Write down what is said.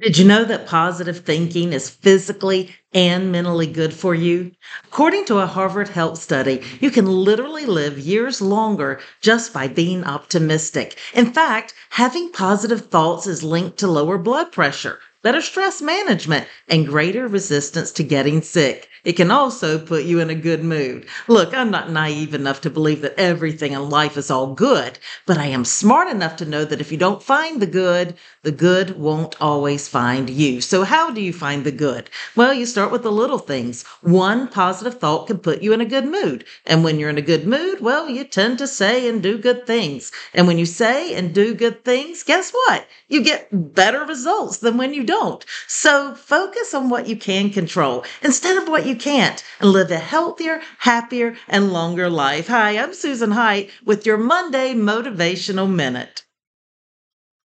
Did you know that positive thinking is physically and mentally good for you? According to a Harvard Health study, you can literally live years longer just by being optimistic. In fact, having positive thoughts is linked to lower blood pressure, better stress management, and greater resistance to getting sick. It can also put you in a good mood. Look, I'm not naive enough to believe that everything in life is all good, but I am smart enough to know that if you don't find the good, the good won't always find you. So, how do you find the good? Well, you start with the little things. One positive thought can put you in a good mood. And when you're in a good mood, well, you tend to say and do good things. And when you say and do good things, guess what? You get better results than when you don't. So, focus on what you can control instead of what you can't and live a healthier, happier, and longer life. Hi, I'm Susan Hite with your Monday Motivational Minute.